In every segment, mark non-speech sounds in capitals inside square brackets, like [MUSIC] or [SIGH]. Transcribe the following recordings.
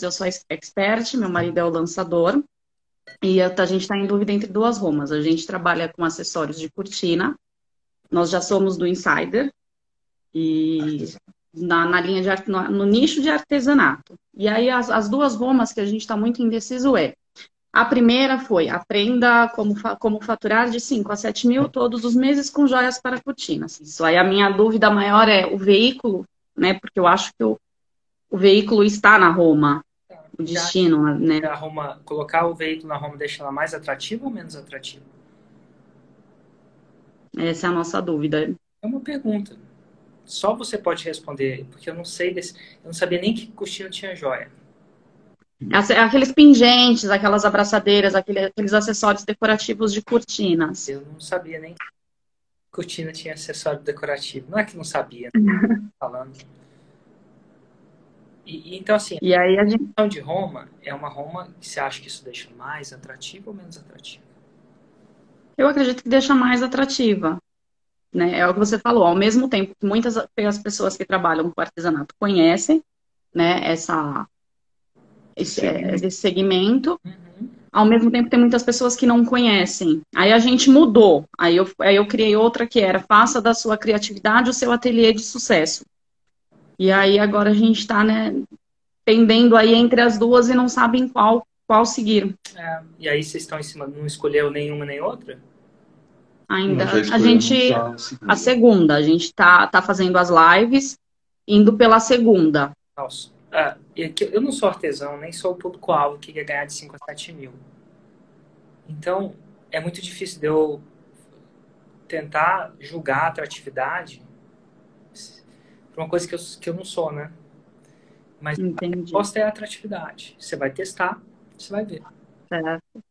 eu sou expert, meu marido é o lançador. E a gente está em dúvida entre duas Romas. A gente trabalha com acessórios de cortina. Nós já somos do Insider. E na, na linha de no, no, nicho de artesanato. E aí as, as duas Romas que a gente está muito indeciso é a primeira foi aprenda como, como faturar de 5 a 7 mil todos os meses com joias para cortinas. Isso aí a minha dúvida maior é o veículo, né? Porque eu acho que o, o veículo está na Roma. O destino, né? A Roma, colocar o veículo na Roma deixa ela mais atrativa ou menos atrativa? Essa é a nossa dúvida. É uma pergunta. Só você pode responder, porque eu não sei desse. Eu não sabia nem que cortina tinha joia. Aqueles pingentes, aquelas abraçadeiras, aqueles acessórios decorativos de cortinas. Eu não sabia nem que cortina tinha acessório decorativo. Não é que não sabia, né? [LAUGHS] falando. E, então, assim, e aí a gente... de Roma é uma Roma que você acha que isso deixa mais atrativa ou menos atrativa? Eu acredito que deixa mais atrativa. Né? É o que você falou. Ao mesmo tempo que muitas das pessoas que trabalham com artesanato conhecem né, essa esse, esse segmento. Uhum. Ao mesmo tempo, tem muitas pessoas que não conhecem. Aí a gente mudou. Aí eu, aí eu criei outra que era faça da sua criatividade o seu ateliê de sucesso. E aí agora a gente está né, pendendo aí entre as duas e não sabem qual, qual seguir. É, e aí vocês estão em cima, não escolheu nenhuma nem outra? Ainda. A gente. A segunda. A gente tá, tá fazendo as lives, indo pela segunda. Nossa. Ah, eu não sou artesão, nem sou o público-alvo que quer ganhar de 5 a 7 mil. Então, é muito difícil de eu tentar julgar a atratividade por uma coisa que eu, que eu não sou, né? Mas Entendi. a resposta é a atratividade. Você vai testar, você vai ver. Certo.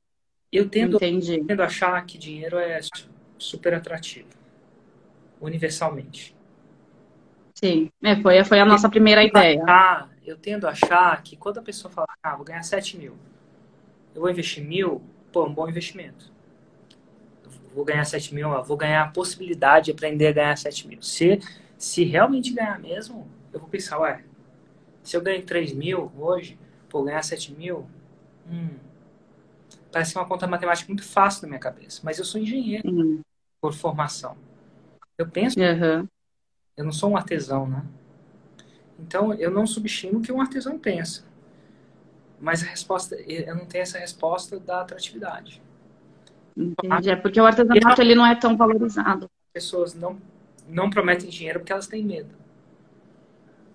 Eu tendo, tendo a achar que dinheiro é super atrativo, universalmente. Sim, é, foi, foi a nossa primeira ideia. Ah, eu tendo a achar que quando a pessoa fala, ah, vou ganhar 7 mil, eu vou investir mil, pô, um bom investimento. Eu vou ganhar 7 mil, vou ganhar a possibilidade de aprender a ganhar 7 mil. Se, se realmente ganhar mesmo, eu vou pensar, ué, se eu ganhei 3 mil hoje, pô, ganhar 7 mil, hum, parece uma conta matemática muito fácil na minha cabeça. Mas eu sou engenheiro uhum. por formação. Eu penso, uhum. eu não sou um artesão, né? Então, eu não subestimo o que um artesão pensa. Mas a resposta, eu não tenho essa resposta da atratividade. Entendi. É porque o artesanato ele não é tão valorizado. As pessoas não, não prometem dinheiro porque elas têm medo.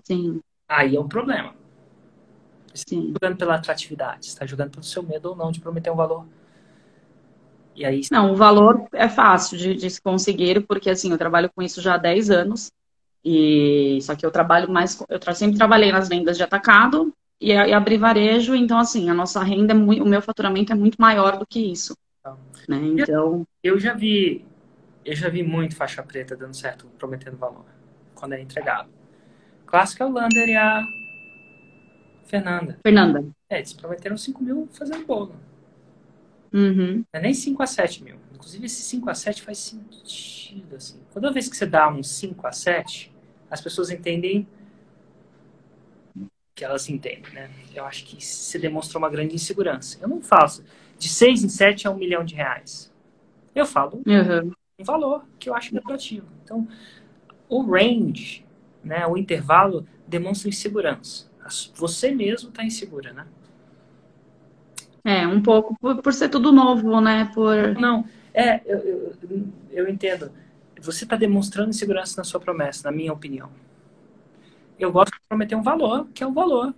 Sim. Aí é um problema. Você está jogando pela atratividade, está jogando pelo seu medo ou não de prometer um valor. E aí... Não, o valor é fácil de, de se conseguir, porque assim, eu trabalho com isso já há 10 anos. E só que eu trabalho mais, eu sempre trabalhei nas vendas de atacado e, e abri varejo, então assim, a nossa renda, é muito, o meu faturamento é muito maior do que isso. Né? Então, eu já vi, eu já vi muito faixa preta dando certo, prometendo valor quando é entregado. Clássico é o Lander e a Fernanda. Fernanda. É, eles prometeram 5 mil fazendo bolo. Uhum. Não é nem 5 a 7 mil. Inclusive, esse 5 a 7 faz sentido, assim. Toda vez que você dá um 5 a 7, as pessoas entendem que elas entendem, né? Eu acho que se demonstrou uma grande insegurança. Eu não faço de 6 em 7 a 1 milhão de reais. Eu falo uhum. Valor que eu acho atrativo. Então, o range, né, o intervalo, demonstra insegurança. Você mesmo está insegura, né? É, um pouco por, por, ser tudo novo, né? Por... Não, é, eu, eu, eu entendo você está demonstrando insegurança na sua promessa, na minha opinião. Eu gosto de prometer um valor, que é um valor.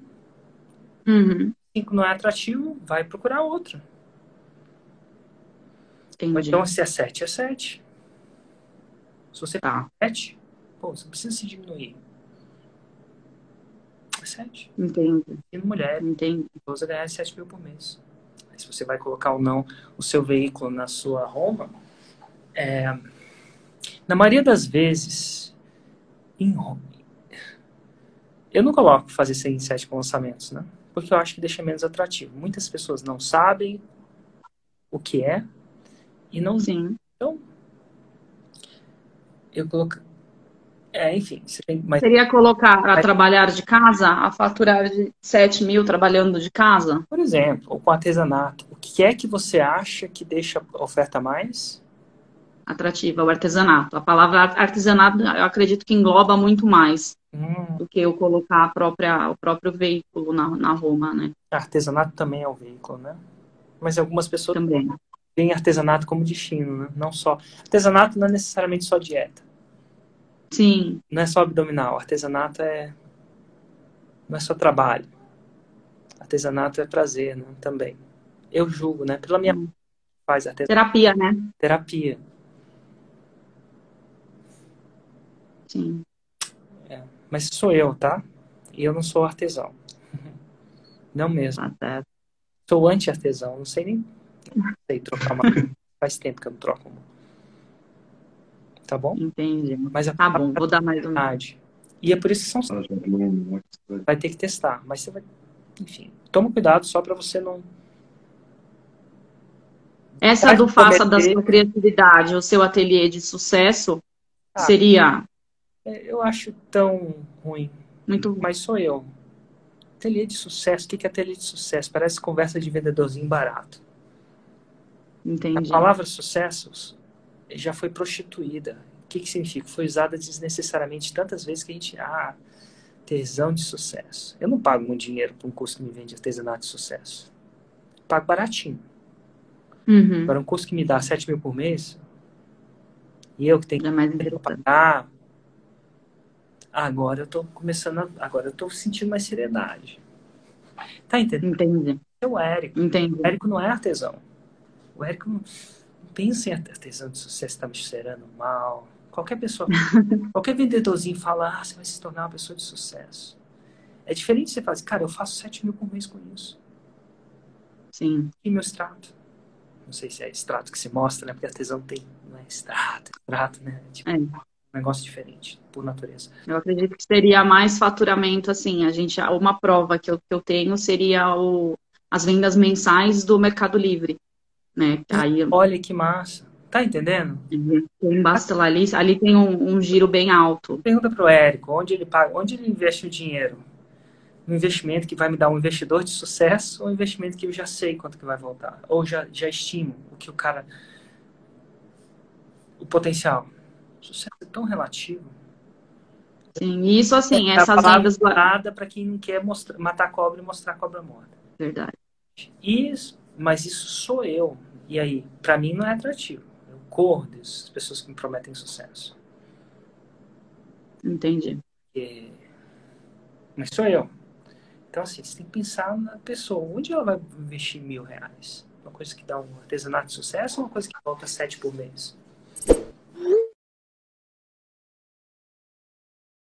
Uhum. Cinco não é atrativo, vai procurar outro. Entendi. Então, se é sete, é sete. Se você tá sete, pô, você precisa se diminuir. É sete. Entendi. E mulher, Entendi. você ganhar sete mil por mês. Aí, se você vai colocar ou não o seu veículo na sua Roma, é, na maioria das vezes, em... eu não coloco fazer 6 em 7 com lançamentos, né? Porque eu acho que deixa menos atrativo. Muitas pessoas não sabem o que é e não Sim. Então, eu coloco... É, enfim. Tem, mas... Seria colocar a trabalhar de casa, a faturar de 7 mil trabalhando de casa? Por exemplo, ou com artesanato. O que é que você acha que deixa a oferta mais? Atrativa, o artesanato. A palavra artesanato, eu acredito que engloba muito mais hum. do que eu colocar a própria, o próprio veículo na, na Roma, né? Artesanato também é o veículo, né? Mas algumas pessoas também veem artesanato como destino, né? Não só. Artesanato não é necessariamente só dieta. Sim. Não é só abdominal. Artesanato é. Não é só trabalho. Artesanato é prazer, né? Também. Eu julgo, né? Pela minha. Hum. Faz artesanato. Terapia, né? Terapia. Sim. É. Mas sou eu, tá? E eu não sou artesão. [LAUGHS] Não mesmo. Ah, Sou anti-artesão. Não sei nem. [LAUGHS] Sei trocar uma. [LAUGHS] Faz tempo que eu não troco uma. Tá bom? Entendi. Mas tá bom, vou dar mais um. E é por isso que são. Vai ter que testar. Mas você vai. Enfim. Toma cuidado só para você não. Essa vai do faça da sua criatividade, o seu ateliê de sucesso, ah, seria. É, eu acho tão ruim. Muito. Mas sou eu. Ateliê de sucesso. O que é ateliê de sucesso? Parece conversa de vendedorzinho barato. Entendi. A palavra sucesso já foi prostituída. O que, que significa? Foi usada desnecessariamente tantas vezes que a gente. Ah, tesão de sucesso. Eu não pago muito dinheiro para um curso que me vende artesanato de sucesso. pago baratinho. Uhum. Agora, um curso que me dá 7 mil por mês, e eu que tenho é que pagar, agora eu tô começando a, agora eu tô sentindo mais seriedade. Tá entendendo? Entendi. É o Érico. Entendi. O Érico não é artesão. O Érico não pensa em artesão de sucesso está me cheirando mal. Qualquer pessoa, [LAUGHS] qualquer vendedorzinho fala, ah, você vai se tornar uma pessoa de sucesso. É diferente você fazer, cara, eu faço 7 mil por mês com isso. Sim. E meu extrato? Não sei se é extrato que se mostra, né? Porque artesão tem, não é extrato, extrato, né? Tipo, é. um negócio diferente, por natureza. Eu acredito que seria mais faturamento, assim, a gente, uma prova que eu, que eu tenho seria o, as vendas mensais do Mercado Livre. Né? Aí, Olha que massa. Tá entendendo? Tem basta lá ali, ali tem um, um, giro bem alto. Pergunta pro Érico, onde ele paga, onde ele investe o dinheiro? Um investimento que vai me dar um investidor de sucesso ou um investimento que eu já sei quanto que vai voltar? Ou já, já estimo o que o cara. O potencial. O sucesso é tão relativo. Sim, isso assim, é essas vendas. para quem não quer mostrar, matar cobra e mostrar cobra morta. Verdade. Isso mas isso sou eu. E aí, para mim não é atrativo. Eu corro das pessoas que me prometem sucesso. Entendi. É... Mas sou eu. Então, assim, você tem que pensar na pessoa. Onde ela vai investir mil reais? Uma coisa que dá um artesanato de sucesso ou uma coisa que volta sete por mês?